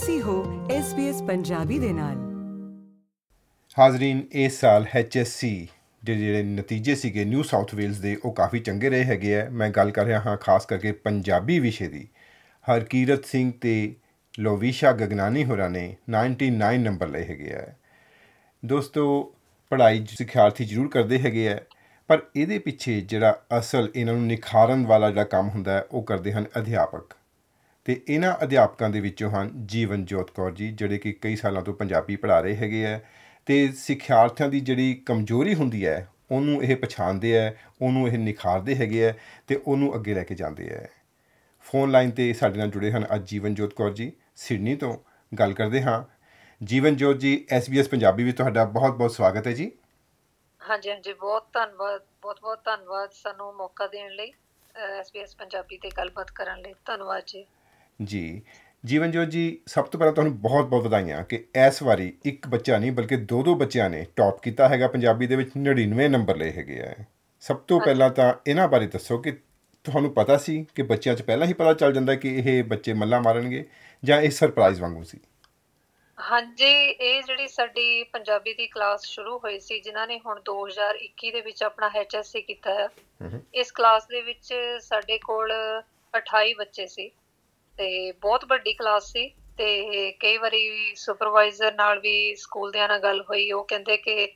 ਤੁਸੀਂ ਹੋ SBS ਪੰਜਾਬੀ ਦੇ ਨਾਲ। ਹਾਜ਼ਰੀਨ ਇਸ ਸਾਲ HSC ਦੇ ਜਿਹੜੇ ਨਤੀਜੇ ਸੀਗੇ ਨਿਊ ਸਾਊਥ ਵੇਲਸ ਦੇ, ਉਹ ਕਾਫੀ ਚੰਗੇ ਰਹੇ ਹੈਗੇ ਆ। ਮੈਂ ਗੱਲ ਕਰ ਰਿਹਾ ਹਾਂ ਖਾਸ ਕਰਕੇ ਪੰਜਾਬੀ ਵਿਸ਼ੇ ਦੀ। ਹਰਕੀਰਤ ਸਿੰਘ ਤੇ ਲੋਵੀਸ਼ਾ ਗਗਨਾਨੀ ਹੋਰਾਂ ਨੇ 99 ਨੰਬਰ ਲਏ ਹੈਗੇ ਆ। ਦੋਸਤੋ, ਪੜ੍ਹਾਈ ਸਿੱਖਿਆਰਥੀ ਜ਼ਰੂਰ ਕਰਦੇ ਹੈਗੇ ਆ, ਪਰ ਇਹਦੇ ਪਿੱਛੇ ਜਿਹੜਾ ਅਸਲ ਇਹਨਾਂ ਨੂੰ ਨਿਖਾਰਨ ਵਾਲਾ ਜਿਹੜਾ ਕੰਮ ਹੁੰਦਾ ਹੈ, ਉਹ ਕਰਦੇ ਹਨ ਅਧਿਆਪਕ। ਤੇ ਇਹਨਾਂ ਅਧਿਆਪਕਾਂ ਦੇ ਵਿੱਚੋਂ ਹਨ ਜੀਵਨ ਜੋਤ ਕੌਰ ਜੀ, ਜਿਹੜੇ ਕਿ ਕਈ ਸਾਲਾਂ ਤੋਂ ਪੰਜਾਬੀ ਪੜ੍ਹਾ ਰਹੇ ਹੈਗੇ ਆ ਤੇ ਸਿੱਖਿਆਰਥੀਆਂ ਦੀ ਜਿਹੜੀ ਕਮਜ਼ੋਰੀ ਹੁੰਦੀ ਹੈ, ਉਹਨੂੰ ਇਹ ਪਛਾਣਦੇ ਆ ਉਹਨੂੰ ਇਹ ਨਿਖਾਰਦੇ ਹੈਗੇ ਆ ਤੇ ਉਹਨੂੰ ਅੱਗੇ ਲੈ ਕੇ ਜਾਂਦੇ ਆ ਫੋਨ ਲਾਈਨ ਤੇ ਸਾਡੇ ਨਾਲ ਜੁੜੇ ਹਨ ਅੱਜ ਜੀਵਨ ਜੋਤ ਕੌਰ ਜੀ, ਸਿਡਨੀ ਤੋਂ ਗੱਲ ਕਰਦੇ ਹਾਂ। ਜੀਵਨ ਜੋਤ ਜੀ SBS ਪੰਜਾਬੀ ਵਿੱਚ ਤੁਹਾਡਾ ਬਹੁਤ-ਬਹੁਤ ਸਵਾਗਤ ਹੈ ਜੀ। ਹਾਂਜੀ ਹਾਂਜੀ, ਬਹੁਤ ਧੰਨਵਾਦ, ਬਹੁਤ ਬਹੁਤ ਧੰਨਵਾਦ ਸਾਨੂੰ ਮੌਕਾ ਦੇਣ ਲਈ ਐਸਬੀਐਸ ਪੰਜਾਬੀ ਤੇ ਗੱਲਬਾਤ ਕਰਨ ਲਈ। ਧੰਨਵਾਦ ਜੀ। ਜੀ। ਜੀਵਨ ਜੋਤ ਜੀ ਸਭ ਤੋਂ ਪਹਿਲਾਂ ਤੁਹਾਨੂੰ ਬਹੁਤ-ਬਹੁਤ ਵਧਾਈਆਂ ਕਿ ਇਸ ਵਾਰੀ ਇੱਕ ਬੱਚਾ ਨਹੀਂ ਬਲਕਿ ਦੋ ਦੋ ਬੱਚਿਆਂ ਨੇ ਟੌਪ ਕੀਤਾ ਹੈਗਾ। ਪੰਜਾਬੀ ਦੇ ਵਿੱਚ 99 ਨੰਬਰ ਲਏ ਹੈਗੇ ਆ। ਸਭ ਤੋਂ ਪਹਿਲਾਂ ਤਾਂ ਇਹਨਾਂ ਬਾਰੇ ਦੱਸੋ ਕਿ ਤੁਹਾਨੂੰ ਪਤਾ ਸੀ ਕਿ ਬੱਚਿਆਂ 'ਚ ਪਹਿਲਾਂ ਹੀ ਪਤਾ ਚੱਲ ਜਾਂਦਾ ਕਿ ਇਹ ਬੱਚੇ ਮੱਲਾ ਮਾਰਨਗੇ ਜਾਂ ਇਹ ਸਰਪ੍ਰਾਈਜ਼ ਵਾਂਗੂ ਸੀ? ਹਾਂਜੀ ਇਹ ਜਿਹੜੀ ਸਾਡੀ ਪੰਜਾਬੀ ਦੀ ਕਲਾਸ ਸ਼ੁਰੂ ਹੋਈ ਸੀ ਜਿਨ੍ਹਾਂ ਨੇ ਹੁਣ 2021 ਦੇ ਵਿੱਚ ਆਪਣਾ ਐਚਐਸਸੀ ਕੀਤਾ ਹੈ ਇਸ ਕਲਾਸ ਦੇ ਵਿੱਚ ਸਾਡੇ ਕੋਲ 28 ਬੱਚੇ ਸੀ। ਤੇ ਬਹੁਤ ਵੱਡੀ ਕਲਾਸ ਸੀ ਤੇ ਕਈ ਵਾਰੀ ਸੁਪਰਵਾਈਜ਼ਰ ਨਾਲ ਵੀ ਸਕੂਲ ਦੇ ਨਾਲ ਗੱਲ ਹੋਈ ਉਹ ਕਹਿੰਦੇ ਕਿ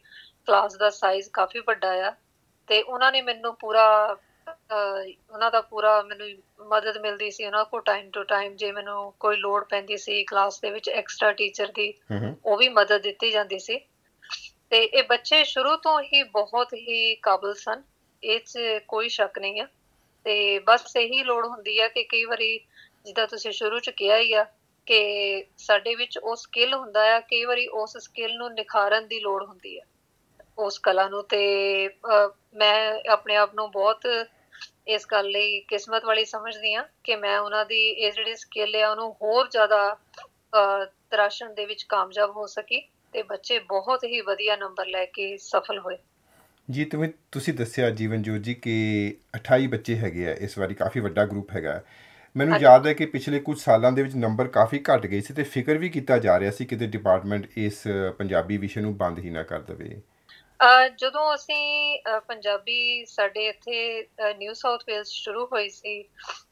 ਕਲਾਸ ਦਾ ਸਾਈਜ਼ ਕਾਫੀ ਵੱਡਾ ਆ ਤੇ ਉਹਨਾਂ ਨੇ ਮੈਨੂੰ ਪੂਰਾ ਉਹਨਾਂ ਦਾ ਪੂਰਾ ਮੈਨੂੰ ਮਦਦ ਮਿਲਦੀ ਸੀ ਉਹਨਾਂ ਕੋ ਟਾਈਮ ਟੂ ਟਾਈਮ ਜੇ ਮੈਨੂੰ ਕੋਈ ਲੋੜ ਪੈਂਦੀ ਸੀ ਕਲਾਸ ਦੇ ਵਿੱਚ ਐਕਸਟਰਾ ਟੀਚਰ ਦੀ ਉਹ ਵੀ ਮਦਦ ਦਿੱਤੀ ਜਾਂਦੀ ਸੀ। ਤੇ ਇਹ ਬੱਚੇ ਸ਼ੁਰੂ ਤੋਂ ਹੀ ਬਹੁਤ ਹੀ ਕਾਬਲ ਸਨ ਇਹ 'ਚ ਕੋਈ ਸ਼ੱਕ ਨਹੀਂ ਆ। ਤੇ ਬਸ ਇਹੀ ਲੋੜ ਹੁੰਦੀ ਆ ਕਿ ਕਈ ਵਾਰੀ ਜਿੱਦਾਂ ਤੁਸੀਂ ਸ਼ੁਰੂ ਚ ਕਿਹਾ ਹੀ ਆ ਕਿ ਸਾਡੇ ਵਿੱਚ ਉਹ ਸਕਿੱਲ ਹੁੰਦਾ ਆ, ਕਈ ਵਾਰੀ ਉਸ ਸਕਿੱਲ ਨੂੰ ਨਿਖਾਰਨ ਦੀ ਲੋੜ ਹੁੰਦੀ ਆ। ਉਸ ਕਲਾ ਨੂੰ ਤੇ ਮੈਂ ਆਪਣੇ ਆਪ ਨੂੰ ਬਹੁਤ ਇਸ ਗੱਲ ਲਈ ਕਿਸਮਤ ਵਾਲੀ ਸਮਝਦੀ ਆ ਕਿ ਮੈਂ ਉਹਨਾਂ ਦੀ ਇਹ ਜਿਹੜੀ ਸਕਿੱਲ ਆ, ਉਹਨੂੰ ਹੋਰ ਜ਼ਿਆਦਾ ਤਰਾਸ਼ਣ ਦੇ ਵਿੱਚ ਕਾਮਯਾਬ ਹੋ ਸਕੀ ਤੇ ਬੱਚੇ ਬਹੁਤ ਹੀ ਵਧੀਆ ਨੰਬਰ ਲੈ ਕੇ ਸਫਲ ਹੋਏ। ਜੀ, ਤੁਮੇ, ਤੁਸੀਂ ਦੱਸਿਆ ਜੀਵਨ ਜੋਤ ਜੀ ਕਿ 28 ਬੱਚੇ ਹੈਗੇ ਆ, ਇਸ ਵਾਰੀ ਕਾਫੀ ਵੱਡਾ ਗਰੁੱਪ ਹੈਗਾ। ਮੈਨੂੰ ਯਾਦ ਹੈ ਕਿ ਪਿਛਲੇ ਕੁਝ ਸਾਲਾਂ ਦੇ ਵਿੱਚ ਨੰਬਰ ਕਾਫੀ ਘਟ ਗਏ ਸੀ ਤੇ ਫਿਕਰ ਵੀ ਕੀਤਾ ਜਾ ਰਿਹਾ ਸੀ ਕਿ ਤੇ ਡਿਪਾਰਟਮੈਂਟ ਇਸ ਪੰਜਾਬੀ ਵਿਸ਼ੇ ਨੂੰ ਬੰਦ ਹੀ ਨਾ ਕਰ ਦੇਵੇ। ਜਦੋਂ ਅਸੀਂ ਪੰਜਾਬੀ ਸਾਡੇ ਇੱਥੇ ਨਿਊ ਸਾਊਥ ਵੇਲਸ ਸ਼ੁਰੂ ਹੋਈ ਸੀ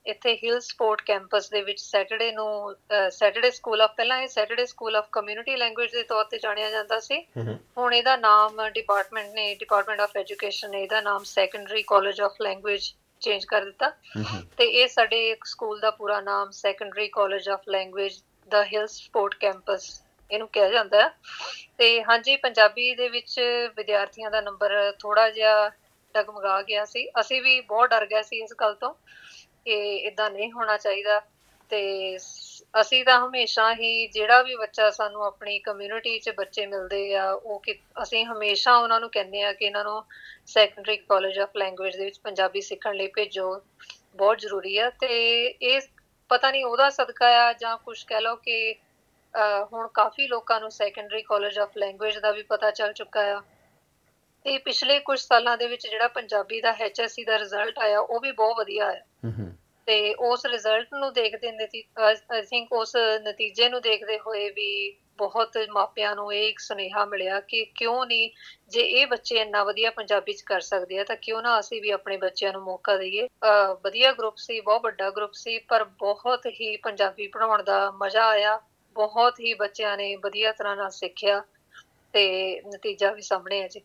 ਇੱਥੇ ਹਿਲ ਸਪੋਰਟ ਕੈਂਪਸ ਦੇ ਵਿੱਚ ਸੈਟਰਡੇ ਨੂੰ ਸੈਟਰਡੇ ਸਕੂਲ ਆਫ ਪਹਿਲਾਂ ਇਹ Saturday School of Community Language ਦੇ ਤੌਰ ਤੇ ਜਾਣਿਆ ਜਾਂਦਾ ਸੀ। ਹੁਣ ਇਹਦਾ ਨਾਮ ਡਿਪਾਰਟਮੈਂਟ ਨੇ ਡਿਪਾਰਟਮੈਂਟ ਆਫ ਐਜੂਕੇਸ਼ਨ ਨੇ ਇਹਦਾ ਨਾਮ Secondary College of Language change ਕਰ ਦਿੱਤਾ। ਤੇ ਇਹ ਸਾਡੇ ਸਕੂਲ ਦਾ ਪੂਰਾ ਨਾਮ Secondary College of Language the Hill Sport Campus ਇਹਨੂੰ ਕਿਹਾ ਜਾਂਦਾ ਹੈ। ਤੇ ਹਾਂਜੀ ਪੰਜਾਬੀ ਦੇ ਵਿੱਚ ਵਿਦਿਆਰਥੀਆਂ ਦਾ ਨੰਬਰ ਥੋੜਾ ਜਿਹਾ ਡਗਮਗਾ ਗਿਆ ਸੀ। ਅਸੀਂ ਵੀ ਬਹੁਤ ਡਰ ਗਏ ਸੀ ਇਸ ਗੱਲ ਤੋਂ ਕਿ ਇਦਾਂ ਨਹੀਂ ਹੋਣਾ ਚਾਹੀਦਾ। ਤੇ ਅਸੀਂ ਤਾਂ ਹਮੇਸ਼ਾ ਹੀ ਜਿਹੜਾ ਵੀ ਬੱਚਾ ਸਾਨੂੰ ਆਪਣੀ ਕਮਿਊਨਿਟੀ 'ਚ ਬੱਚੇ ਮਿਲਦੇ ਆ, ਉਹ ਕਿ, ਅਸੀਂ ਹਮੇਸ਼ਾ ਉਹਨਾਂ ਨੂੰ ਕਹਿੰਦੇ ਆ ਕਿ ਇਹਨਾਂ ਨੂੰ ਸੈਕੰਡਰੀ ਕਾਲਜ ਆਫ ਲੈਂਗੁਏਜ ਦੇ ਵਿੱਚ ਪੰਜਾਬੀ ਸਿੱਖਣ ਲਈ ਭੇਜੋ। ਬਹੁਤ ਜ਼ਰੂਰੀ ਆ ਤੇ ਇਹ ਪਤਾ ਨਹੀਂ ਉਹਦਾ ਸਦਕਾ ਆ ਜਾਂ ਕੁਝ ਕਹਿ ਲਓ ਕਿ ਹੁਣ ਕਾਫੀ ਲੋਕਾਂ ਨੂੰ ਸੈਕੰਡਰੀ ਕਾਲਜ ਆਫ ਲੈਂਗੁਏਜ ਦਾ ਵੀ ਪਤਾ ਚੱਲ ਚੁੱਕਾ ਆ। ਤੇ ਪਿਛਲੇ ਕੁਝ ਸਾਲਾਂ ਦੇ ਵਿੱਚ ਜਿਹੜਾ ਪੰਜਾਬੀ ਦਾ ਐਚਐਸਸੀ ਦਾ ਰਿਜ਼ਲਟ ਆਇਆ, ਉਹ ਵੀ ਬਹੁਤ ਵਧੀਆ ਆਇਆ ਤੇ ਉਸ ਰਿਜ਼ਲਟ ਨੂੰ ਦੇਖਦੇ ਨੇ ਆਈ ਥਿੰਕ ਉਸ ਨਤੀਜੇ ਨੂੰ ਦੇਖਦੇ ਹੋਏ ਵੀ ਬਹੁਤ ਮਾਪਿਆਂ ਨੂੰ ਇਹ ਇੱਕ ਸੁਨੇਹਾ ਮਿਲਿਆ ਕਿ ਕਿਉਂ ਨਹੀਂ ਜੇ ਇਹ ਬੱਚੇ ਇੰਨਾ ਵਧੀਆ ਪੰਜਾਬੀ ਚ ਕਰ ਸਕਦੇ ਆ ਤਾਂ ਕਿਉਂ ਨਾ ਅਸੀਂ ਵੀ ਆਪਣੇ ਬੱਚਿਆਂ ਨੂੰ ਮੌਕਾ ਦਈਏ। ਵਧੀਆ ਗਰੁੱਪ ਸੀ, ਬਹੁਤ ਵੱਡਾ ਗਰੁੱਪ ਸੀ, ਪਰ ਬਹੁਤ ਹੀ ਪੰਜਾਬੀ ਪੜਾਉਣ ਦਾ ਮਜ਼ਾ ਆਇਆ। ਬਹੁਤ ਹੀ ਬੱਚਿਆਂ ਨੇ ਵਧੀਆ ਤਰ੍ਹਾਂ ਨਾਲ ਸਿੱਖਿਆ ਤੇ ਨਤੀਜਾ ਵੀ ਸਾਹਮਣੇ ਹੈ ਜੀ।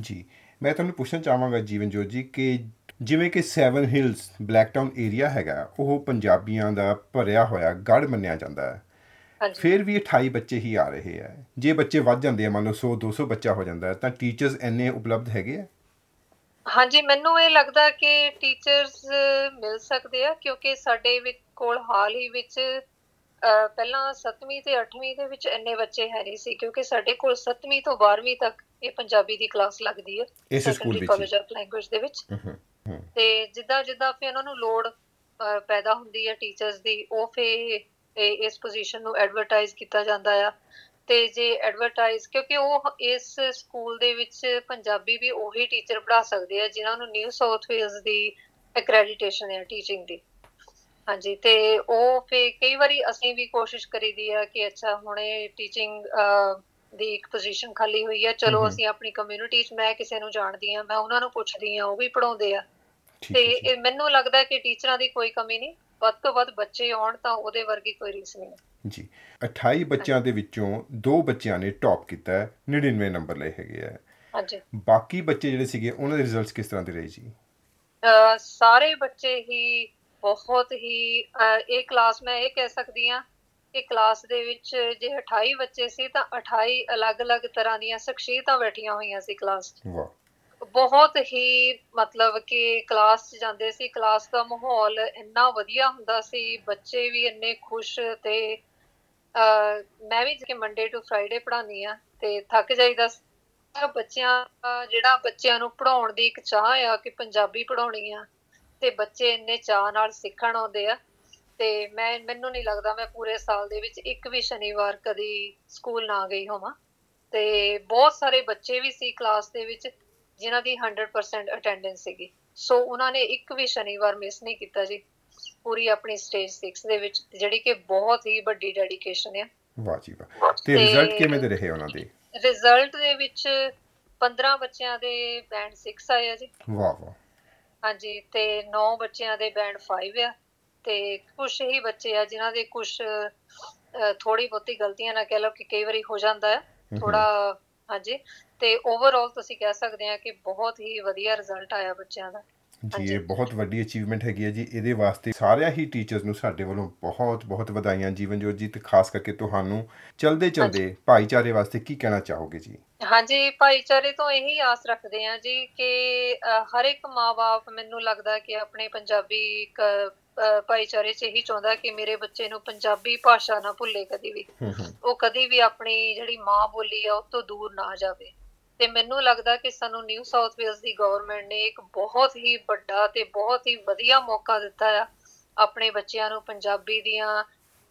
ਜੀ, ਮੈਂ ਤੁਹਾਨੂੰ ਪੁੱਛਣਾ ਚਾਹਾਂਗਾ ਜੀਵਨ ਜੋਤ ਜੀ ਕਿ ਜਿਵੇਂ ਕਿ ਸੈਵਨ ਹਿਲਸ ਬਲੈਕਟਾਊਨ ਏਰੀਆ ਹੈਗਾ ਉਹ ਪੰਜਾਬੀਆਂ ਦਾ ਭਰਿਆ ਹੋਇਆ ਗੜ ਮੰਨਿਆ ਜਾਂਦਾ ਹੈ। ਫਿਰ ਵੀ 28 ਬੱਚੇ ਹੀ ਆ ਰਹੇ ਆ ਜੇ ਬੱਚੇ ਵੱਧ ਜਾਂਦੇ ਆ ਮੰਨ ਲਓ 100 200 ਬੱਚਾ ਹੋ ਜਾਂਦਾ ਤਾਂ ਟੀਚਰਸ ਇੰਨੇ ਉਪਲਬਧ ਹੈਗੇ ਆ? ਹਾਂਜੀ ਮੈਨੂੰ ਇਹ ਲੱਗਦਾ ਕਿ ਟੀਚਰਸ ਮਿਲ ਸਕਦੇ ਆ ਕਿਉਂਕਿ ਸਾਡੇ ਵੀ ਕੋਲ ਹਾਲ ਹੀ ਵਿੱਚ ਪਹਿਲਾਂ 7ਵੀਂ ਤੇ 8ਵੀਂ ਦੇ ਵਿੱਚ ਇੰਨੇ ਬੱਚੇ ਹੈ ਨਹੀਂ ਸੀ ਕਿਉਂਕਿ ਸਾਡੇ ਕੋਲ 7ਵੀਂ ਤੋਂ 12ਵੀਂ ਤੱਕ ਇਹ ਪੰਜਾਬੀ ਦੀ ਕਲਾਸ ਲੱਗਦੀ ਹੈ ਇਸ ਸਕੂਲ ਵਿੱਚ ਕਾਲਜ ਆਫ ਲੈਂਗੁਏਜ ਦੇ ਵਿੱਚ। ਤੇ ਜਿੱਦਾਂ ਜਿੱਦਾਂ ਫਿਰ ਉਹਨਾਂ ਨੂੰ ਲੋੜ ਪੈਦਾ ਹੁੰਦੀ ਹੈ ਟੀਚਰਸ ਦੀ ਉਹ ਫੇ ਇਸ ਪੋਜੀਸ਼ਨ ਨੂੰ ਐਡਵਰਟਾਈਜ਼ ਕੀਤਾ ਜਾਂਦਾ ਆ। ਤੇ ਜੇ ਐਡਵਰਟਾਈਜ਼ ਕਿਉਂਕਿ ਉਹ ਇਸ ਸਕੂਲ ਦੇ ਵਿੱਚ ਪੰਜਾਬੀ ਵੀ ਉਹੀ ਟੀਚਰ ਪੜ੍ਹਾ ਸਕਦੇ ਆ ਜਿਨ੍ਹਾਂ ਨੂੰ ਨਿਊ ਸਾਊਥ ਵੇਲਸ ਦੀ ਐਕ੍ਰੈਡੀਟੇਸ਼ਨ ਹੈ ਟੀਚਿੰਗ ਦੀ। ਹਾਂਜੀ ਤੇ ਉਹ ਫੇ ਕਈ ਵਾਰੀ ਅਸੀਂ ਵੀ ਕੋਸ਼ਿਸ਼ ਕਰੀਦੀ ਆ ਕਿ ਅੱਛਾ ਹੁਣੇ ਟੀਚਿੰਗ ਦੀ ਇੱਕ ਪੋਜੀਸ਼ਨ ਖਾਲੀ ਹੋਈ ਆ ਚਲੋ। ਅਸੀਂ ਆਪਣੀ ਕਮਿਊਨਿਟੀ 'ਚ ਮੈਂ ਕਿਸੇ ਨੂੰ ਜਾਣਦੀ ਆ ਮੈਂ ਉਹਨਾਂ ਨੂੰ ਪੁੱਛਦੀ ਆ ਉਹ ਵੀ ਪੜਾਉਂਦੇ ਆ। ਤੇ ਮੈਨੂੰ ਲੱਗਦਾ ਕਿ ਟੀਚਰਾਂ ਦੀ ਕੋਈ ਕਮੀ ਨਹੀਂ। ਵੱਧ ਤੋਂ ਵੱਧ ਬੱਚੇ ਆਉਣ ਤਾਂ ਉਹਦੇ ਵਰਗੀ ਕੋਈ ਰੀਸ ਨਹੀਂ ਜੀ 28 ਬੱਚਿਆਂ ਦੇ ਵਿੱਚੋਂ ਦੋ ਬੱਚਿਆਂ ਨੇ ਟੌਪ ਕੀਤਾ ਹੈ 99 ਨੰਬਰ ਲਏ ਹੈਗੇ ਆ ਹਾਂਜੀ। ਬਾਕੀ ਬੱਚੇ ਜਿਹੜੇ ਸੀਗੇ ਉਹਨਾਂ ਦੇ ਰਿਜ਼ਲਟਸ ਕਿਸ ਤਰ੍ਹਾਂ ਦੇ ਰਹੇ ਜੀ? ਸਾਰੇ ਬੱਚੇ ਹੀ ਬਹੁਤ ਹੀ ਇਹ ਕਲਾਸ ਮੈਂ ਇਹ ਕਹਿ ਸਕਦੀ ਆ ਕਿ ਕਲਾਸ ਦੇ ਵਿੱਚ ਜੇ 28 ਬੱਚੇ ਸੀ ਤਾਂ 28 ਅਲੱਗ-ਅਲੱਗ ਤਰ੍ਹਾਂ ਦੀਆਂ ਸ਼ਖਸੀਅਤਾਂ ਬੈਠੀਆਂ ਹੋਈਆਂ ਸੀ ਕਲਾਸ 'ਚ। ਵਾਹ। ਬਹੁਤ ਹੀ ਮਤਲਬ ਕਿ ਕਲਾਸ 'ਚ ਜਾਂਦੇ ਸੀ ਕਲਾਸ ਦਾ ਮਾਹੌਲ ਇੰਨਾ ਵਧੀਆ ਹੁੰਦਾ ਸੀ, ਬੱਚੇ ਵੀ ਇੰਨੇ ਖੁਸ਼ ਤੇ, ਅਹ ਮੈਂ ਵੀ ਜਿਵੇਂ ਮੰਡੇ ਟੂ ਫਰਾਈਡੇ ਪੜ੍ਹਾਉਂਦੀ ਆ ਤੇ ਥੱਕ ਜਾਈਦਾ ਸੀ। ਤਾਂ ਬੱਚਿਆਂ ਦਾ ਜਿਹੜਾ ਬੱਚਿਆਂ ਨੂੰ ਪੜਾਉਣ ਦੀ ਇੱਕ ਚਾਹ ਆ ਕਿ ਪੰਜਾਬੀ ਪੜਾਉਣੀ ਆ ਤੇ ਬੱਚੇ ਇੰਨੇ ਚਾਹ ਨਾਲ ਸਿੱਖਣ ਆਉਂਦੇ ਆ ਤੇ ਮੈਂ, ਮੈਨੂੰ ਨਹੀਂ ਲੱਗਦਾ ਮੈਂ ਪੂਰੇ ਸਾਲ ਦੇ ਵਿੱਚ ਇੱਕ ਵੀ ਸ਼ਨੀਵਾਰ ਕਦੀ ਸਕੂਲ ਨਾ ਗਈ ਹੋਵਾਂ ਤੇ ਬਹੁਤ ਸਾਰੇ ਬੱਚੇ ਵੀ ਸੀ ਕਲਾਸ ਦੇ ਵਿੱਚ ਜਿਨ੍ਹਾਂ ਦੀ 100% ਅਟੈਂਡੈਂਸ ਸੀਗੀ। ਸੋ ਉਹਨਾਂ ਨੇ ਇੱਕ ਵੀ ਸ਼ਨੀਵਾਰ ਮਿਸ ਨਹੀਂ ਕੀਤਾ ਜੀ। ਪੂਰੀ ਆਪਣੀ ਸਟੇਜ 6 ਦੇ ਵਿੱਚ ਜਿਹੜੀ ਕਿ ਬਹੁਤ ਹੀ ਵੱਡੀ ਡੈਡੀਕੇਸ਼ਨ ਆ। ਵਾਹ ਜੀ ਵਾਹ। ਤੇ ਰਿਜ਼ਲਟ ਕਿਵੇਂ ਦੇ ਰਹੇ ਉਹਨਾਂ ਦੇ? ਰਿਜ਼ਲਟ ਦੇ ਵਿੱਚ 15 ਬੱਚਿਆਂ ਦੇ ਬੈਂਡ 6 ਆਏ ਆ ਜੀ। ਵਾਹ ਵਾਹ। ਹਾਂਜੀ ਤੇ 9 ਬੱਚਿਆਂ ਦੇ ਬੈਂਡ 5 ਆ। ਤੇ ਕੁਝ ਹੀ ਬੱਚੇ ਆ ਜਿਨ੍ਹਾਂ ਦੇ ਕੁਝ ਥੋੜੀ ਬਹੁਤੀ ਗਲਤੀਆਂ ਨਾ ਕਹਿ ਲਓ ਕਿ ਕਈ ਵਾਰੀ ਹੋ ਜਾਂਦਾ ਹੈ। ਥੋੜਾ ਹਾਂਜੀ ਤੇ ਓਵਰਆਲ ਤੁਸੀਂ ਕਹਿ ਸਕਦੇ ਆ ਕਿ ਬਹੁਤ ਹੀ ਵਧੀਆ ਰਿਜ਼ਲਟ ਆਇਆ ਬੱਚਿਆਂ ਦਾ। ਜੀ। ਇਹ ਬਹੁਤ ਵੱਡੀ ਅਚੀਵਮੈਂਟ ਹੈਗੀ ਹੈ ਜੀ। ਇਹਦੇ ਵਾਸਤੇ ਸਾਰਿਆਂ ਹੀ ਟੀਚਰਸ ਨੂੰ ਸਾਡੇ ਵੱਲੋਂ ਬਹੁਤ ਬਹੁਤ ਵਧਾਈਆਂ ਜੀਵਨ ਜੋਤ ਜੀ ਤੇ ਖਾਸ ਕਰਕੇ ਤੁਹਾਨੂੰ ਚਲਦੇ ਚਲਦੇ ਭਾਈਚਾਰੇ ਵਾਸਤੇ ਕੀ ਕਹਿਣਾ ਚਾਹੋਗੇ ਜੀ? ਹਾਂਜੀ ਭਾਈਚਾਰੇ ਤੋਂ ਇਹੀ ਆਸ ਰੱਖਦੇ ਆ ਜੀ ਕਿ ਹਰ ਇੱਕ ਮਾਪੇ ਮੈਨੂੰ ਲੱਗਦਾ ਕਿ ਆਪਣੇ ਪੰਜਾਬੀ ਭਾਈਚਾਰੇ 'ਚ ਇਹੀ ਚਾਹੁੰਦਾ ਕਿ ਮੇਰੇ ਬੱਚੇ ਨੂੰ ਪੰਜਾਬੀ ਭਾਸ਼ਾ ਨਾ ਭੁੱਲੇ ਕਦੀ ਵੀ। ਉਹ ਕਦੀ ਵੀ ਆਪਣੀ ਜਿਹੜੀ ਮਾਂ ਬੋਲੀ ਆ ਉਹ ਤੋਂ ਦੂਰ ਨਾ ਜਾਵੇ। ਤੇ ਮੈਨੂੰ ਲੱਗਦਾ ਕਿ ਸਾਨੂੰ ਨਿਊ ਸਾਊਥ ਵੇਲਸ ਦੀ ਗਵਰਨਮੈਂਟ ਨੇ ਇੱਕ ਬਹੁਤ ਹੀ ਵੱਡਾ ਤੇ ਬਹੁਤ ਹੀ ਵਧੀਆ ਮੌਕਾ ਦਿੱਤਾ ਆ ਆਪਣੇ ਬੱਚਿਆਂ ਨੂੰ ਪੰਜਾਬੀ ਦੀਆਂ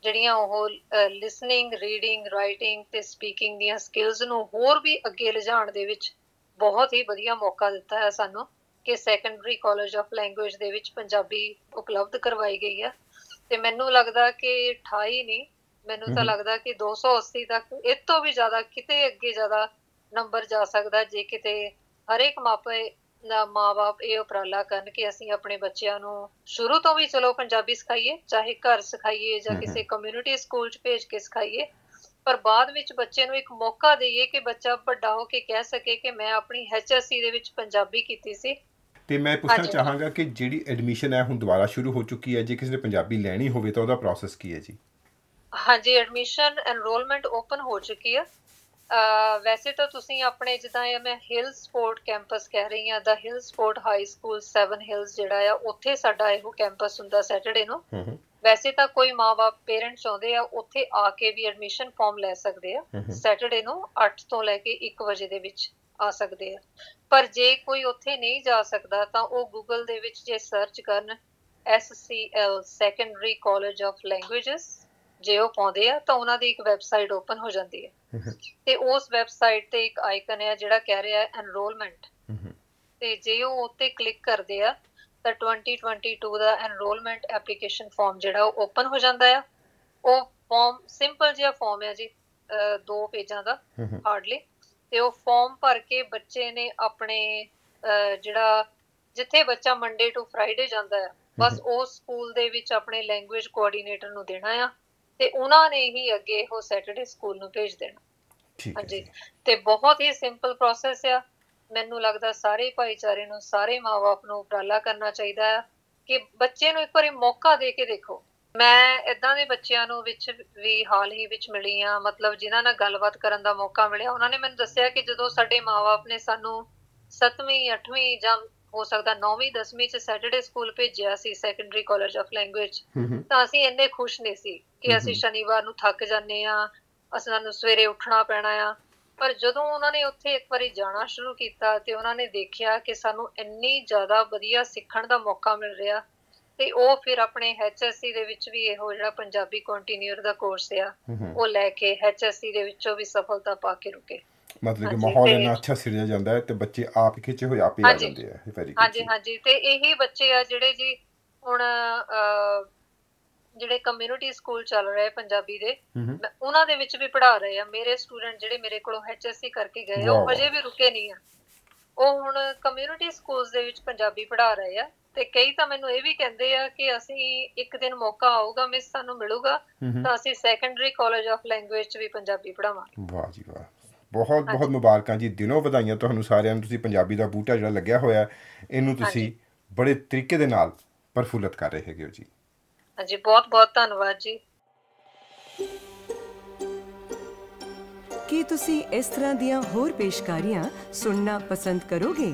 ਜਿਹੜੀਆਂ ਉਹ ਲਿਸਨਿੰਗ ਰੀਡਿੰਗ ਰਾਈਟਿੰਗ ਤੇ ਸਪੀਕਿੰਗ ਦੀਆਂ ਸਕਿੱਲਸ ਨੂੰ ਹੋਰ ਵੀ ਅੱਗੇ ਲਿਜਾਣ ਦੇ ਵਿੱਚ ਬਹੁਤ ਹੀ ਵਧੀਆ ਮੌਕਾ ਦਿੱਤਾ ਹੈ ਸਾਨੂੰ। ਕਿ ਸੈਕੰਡਰੀ ਕਾਲਜ ਆਫ ਲੈਂਗੁਏਜ ਦੇ ਵਿੱਚ ਪੰਜਾਬੀ ਉਪਲਬਧ ਕਰਵਾਈ ਗਈ ਹੈ ਤੇ ਮੈਨੂੰ ਲੱਗਦਾ ਕਿ 28 ਨਹੀਂ ਮੈਨੂੰ ਤਾਂ। ਲੱਗਦਾ ਕਿ 280 ਤੱਕ ਇਹ ਤੋਂ ਵੀ ਜ਼ਿਆਦਾ ਕਿਤੇ ਅੱਗੇ ਜ਼ਿਆਦਾ ਨੰਬਰ ਜਾ ਸਕਦਾ ਜੇ ਕਿਤੇ ਹਰੇਕ ਮਾਪੇ ਦਾ ਮਾਪੇ ਇਹ ਉਪਰਾਲਾ ਕਰਨ ਕਿ ਅਸੀਂ ਆਪਣੇ ਬੱਚਿਆਂ ਨੂੰ ਸ਼ੁਰੂ ਤੋਂ ਵੀ ਚਲੋ ਪੰਜਾਬੀ ਸਿਖਾਈਏ ਚਾਹੇ ਘਰ ਸਿਖਾਈਏ ਜਾਂ। ਕਿਸੇ ਕਮਿਊਨਿਟੀ ਸਕੂਲ 'ਚ ਭੇਜ ਕੇ ਸਿਖਾਈਏ ਪਰ ਬਾਅਦ ਵਿੱਚ ਬੱਚੇ ਨੂੰ ਇੱਕ ਮੌਕਾ ਦਈਏ ਕਿ ਬੱਚਾ ਵੱਡਾ ਹੋ ਕੇ ਕਹਿ ਸਕੇ ਕਿ ਮੈਂ ਆਪਣੀ ਐਚਐਸਸੀ ਦੇ ਵਿੱਚ ਪੰਜਾਬੀ ਕੀਤੀ ਸੀ ਤੇ ਮੈਂ ਪੁੱਛਣਾ। ਚਾਹਾਂਗਾ ਕਿ ਜਿਹੜੀ ਐਡਮਿਸ਼ਨ ਹੈ ਹੁਣ ਦੁਬਾਰਾ ਸ਼ੁਰੂ ਹੋ ਚੁੱਕੀ ਹੈ ਜੇ ਕਿਸੇ ਨੇ ਪੰਜਾਬੀ ਲੈਣੀ ਹੋਵੇ ਤਾਂ ਉਹਦਾ ਪ੍ਰੋਸੈਸ ਕੀ ਹੈ ਜੀ? ਹਾਂਜੀ ਐਡਮਿਸ਼ਨ ਐਨਰੋਲਮੈਂਟ ਓਪਨ ਹੋ ਚੁੱਕੀ ਹੈ। ਵੈਸੇ ਤਾਂ ਤੁਸੀਂ ਆਪਣੇ ਜਿੱਦਾਂ ਇਹ ਮੈਂ ਹਿਲ ਸਪੋਰਟ ਕੈਂਪਸ ਕਹਿ ਰਹੀ ਹਾਂ the Hill Sport High School 7 Hills ਜਿਹੜਾ ਆ ਉੱਥੇ ਸਾਡਾ ਇਹੋ ਕੈਂਪਸ ਹੁੰਦਾ ਸੈਟਰਡੇ ਨੂੰ। ਵੈਸੇ ਤਾਂ ਕੋਈ ਮਾਪੇ ਪੇਰੈਂਟਸ ਚਾਹੁੰਦੇ ਆ ਉੱਥੇ ਆ ਕੇ ਵੀ ਐਡਮਿਸ਼ਨ ਫਾਰਮ ਲੈ ਸਕਦੇ ਆ। ਸੈਟਰਡੇ ਨੂੰ 8 ਤੋਂ ਲੈ ਕੇ 1 ਵਜੇ ਦੇ ਵਿੱਚ। ਆ ਸਕਦੇ ਆ ਪਰ ਜੇ ਕੋਈ ਉੱਥੇ ਨਹੀਂ ਜਾ ਸਕਦਾ ਤਾਂ ਉਹ ਗੂਗਲ ਦੇ ਵਿੱਚ ਜੇ ਸਰਚ ਕਰਨ SCL Secondary College of Languages ਜੇ ਉਹ ਪਾਉਂਦੇ ਆ ਤਾਂ ਉਹਨਾਂ ਦੀ ਇੱਕ ਵੈਬਸਾਈਟ ਓਪਨ ਹੋ ਜਾਂਦੀ ਹੈ। ਤੇ ਉਸ ਵੈਬਸਾਈਟ ਤੇ ਇੱਕ ਆਈਕਨ ਹੈ ਜਿਹੜਾ ਕਹਿ ਰਿਹਾ ਹੈ ਐਨਰੋਲਮੈਂਟ। ਤੇ ਜੇ ਉਹ ਉੱਤੇ ਕਲਿੱਕ ਕਰਦੇ ਆ ਤਾਂ 2022 ਦਾ ਐਨਰੋਲਮੈਂਟ ਐਪਲੀਕੇਸ਼ਨ ਫਾਰਮ ਜਿਹੜਾ ਉਹ ਓਪਨ ਹੋ ਜਾਂਦਾ ਆ ਉਹ ਫਾਰਮ ਸਿੰਪਲ ਜਿਹਾ ਫਾਰਮ ਹੈ ਜੀ ਦੋ ਪੇਜਾਂ ਦਾ। ਹਾਰਡਲੀ ਤੇ ਉਹ ਫਾਰਮ ਭਰ ਕੇ ਬੱਚੇ ਨੇ ਆਪਣੇ ਜਿਹੜਾ ਜਿੱਥੇ ਬੱਚਾ ਮੰਡੇ ਟੂ ਫਰਾਈਡੇ ਜਾਂਦਾ ਹੈ ਬਸ ਉਸ ਸਕੂਲ ਦੇ ਵਿੱਚ ਆਪਣੇ ਲੈਂਗੁਏਜ ਕੋਆਰਡੀਨੇਟਰ ਨੂੰ ਦੇਣਾ ਆ ਤੇ ਉਹਨਾਂ ਨੇ ਹੀ ਅੱਗੇ ਉਹ ਸੈਟਰਡੇ ਸਕੂਲ ਨੂੰ ਭੇਜ ਦੇਣਾ। ਠੀਕ ਹੈ ਜੀ ਤੇ ਬਹੁਤ ਹੀ ਸਿੰਪਲ ਪ੍ਰੋਸੈਸ ਆ। ਮੈਨੂੰ ਲੱਗਦਾ ਸਾਰੇ ਭਾਈਚਾਰੇ ਨੂੰ ਸਾਰੇ ਮਾਪੇ ਨੂੰ ਉਪਰਾਲਾ ਕਰਨਾ ਚਾਹੀਦਾ ਹੈ ਕਿ ਬੱਚੇ ਨੂੰ ਇੱਕ ਵਾਰੀ ਮੌਕਾ ਦੇ ਕੇ ਦੇਖੋ। ਮੈਂ ਇਦਾਂ ਦੇ ਬੱਚਿਆਂ ਨੂੰ ਵਿੱਚ ਵੀ ਹਾਲ ਹੀ ਵਿੱਚ ਮਿਲੀ ਆ ਮਤਲਬ ਜਿਨ੍ਹਾਂ ਨਾਲ ਗੱਲਬਾਤ ਕਰਨ ਦਾ ਮੌਕਾ ਮਿਲਿਆ ਉਹਨਾਂ ਨੇ ਮੈਨੂੰ ਦੱਸਿਆ ਕਿ ਜਦੋਂ ਸਾਡੇ ਮਾਪੇ ਨੇ ਸਾਨੂੰ 7ਵੀਂ 8ਵੀਂ ਜਾਂ ਹੋ ਸਕਦਾ 9ਵੀਂ 10ਵੀਂ ਚ ਸੈਟਰਡੇ ਸਕੂਲ ਭੇਜਿਆ ਸੀ ਸੈਕੰਡਰੀ ਕਾਲਜ ਆਫ ਲੈਂਗੁਏਜ। ਤਾਂ ਅਸੀਂ ਇੰਨੇ ਖੁਸ਼ ਨਹੀਂ ਸੀ ਕਿ ਅਸੀਂ। ਸ਼ਨੀਵਾਰ ਨੂੰ ਥੱਕ ਜਾਂਦੇ ਆ ਅਸੀਂ ਸਾਨੂੰ ਸਵੇਰੇ ਉੱਠਣਾ ਪੈਣਾ ਆ ਪਰ ਜਦੋਂ ਉਹਨਾਂ ਨੇ ਉੱਥੇ ਇੱਕ ਵਾਰੀ ਜਾਣਾ ਸ਼ੁਰੂ ਕੀਤਾ ਤੇ ਉਹਨਾਂ ਨੇ ਦੇਖਿਆ ਕਿ ਸਾਨੂੰ ਇੰਨੀ ਜ਼ਿਆਦਾ ਵਧੀਆ ਸਿੱਖਣ ਦਾ ਮੌਕਾ ਮਿਲ ਰਿਹਾ ਤੇ ਉਹ ਫਿਰ ਆਪਣੇ ਐਚਐਸਸੀ ਦੇ ਵਿੱਚ ਵੀ ਇਹੋ ਜਿਹੜਾ ਪੰਜਾਬੀ ਕੰਟੀਨਿਊਰ ਦਾ ਕੋਰਸ ਆ। ਉਹ ਲੈ ਕੇ ਐਚਐਸਸੀ ਦੇ ਵਿੱਚੋਂ ਵੀ ਸਫਲਤਾ ਪਾ ਕੇ ਰੁਕੇ। ਮਤਲਬ ਕਿ ਮਾਹੌਲ ਇੰਨਾ ਅੱਛਾ ਸਿਰਜਿਆ ਜਾਂਦਾ ਹੈ ਤੇ ਬੱਚੇ ਆਪ ਖਿੱਚੇ ਹੋਏ ਆਪ ਹੀ ਆ। ਜਾਂਦੇ ਆ ਵੈਰੀ ਹਾਂਜੀ ਹਾਂਜੀ। ਤੇ ਇਹੀ ਬੱਚੇ ਆ ਜਿਹੜੇ ਜੀ ਹੁਣ ਅਹ, ਕਮਿਊਨਿਟੀ ਸਕੂਲ ਚੱਲ ਰਹੇ ਪੰਜਾਬੀ ਦੇ ਉਹਨਾਂ ਦੇ ਵਿੱਚ ਵੀ ਪੜ੍ਹਾ ਰਹੇ ਆ। ਮੇਰੇ ਸਟੂਡੈਂਟ ਜਿਹੜੇ ਮੇਰੇ ਕੋਲੋਂ ਐਚਐਸਸੀ ਕਰਕੇ ਗਏ ਉਹ। ਹਜੇ ਵੀ ਰੁਕੇ ਨਹੀਂ ਆ। ਉਹ ਹੁਣ ਕਮਿਊਨਿਟੀ ਸਕੂਲਸ ਦੇ ਵਿੱਚ ਪੰਜਾਬੀ ਪੜ੍ਹਾ ਰਹੇ ਆ। ਤੇ ਕਈ ਤਾਂ ਮੈਨੂੰ ਇਹ ਵੀ ਕਹਿੰਦੇ ਆ ਕਿ ਅਸੀਂ ਇੱਕ ਦਿਨ ਮੌਕਾ ਆਊਗਾ ਮਿਸ ਸਾਨੂੰ ਮਿਲੂਗਾ ਤਾਂ ਅਸੀਂ ਸੈਕੰਡਰੀ ਕਾਲਜ ਆਫ ਲੈਂਗੁਏਜ ਚ ਵੀ ਪੰਜਾਬੀ ਪੜ੍ਹਾਵਾਂਗੇ। ਵਾਹ ਜੀ ਵਾਹ। ਬਹੁਤ ਬਹੁਤ ਮੁਬਾਰਕਾਂ ਜੀ ਦਿਨੋਂ ਵਧਾਈਆਂ ਤੁਹਾਨੂੰ ਸਾਰਿਆਂ ਨੂੰ ਤੁਸੀਂ ਪੰਜਾਬੀ ਦਾ ਬੂਟਾ ਜਿਹੜਾ ਲੱਗਿਆ ਹੋਇਆ ਇਹਨੂੰ ਤੁਸੀਂ। ਬੜੇ ਤਰੀਕੇ ਦੇ ਨਾਲ ਪ੍ਰਫੁੱਲਤ ਕਰ ਰਹੇ ਹੈਗੇ ਹੋ ਜੀ। ਹਾਂਜੀ ਬਹੁਤ ਬਹੁਤ ਧੰਨਵਾਦ ਜੀ। ਕੀ ਤੁਸੀਂ ਇਸ ਤਰ੍ਹਾਂ ਦੀਆਂ ਹੋਰ ਪੇਸ਼ਕਾਰੀਆਂ ਸੁਣਨਾ ਪਸੰਦ ਕਰੋਗੇ?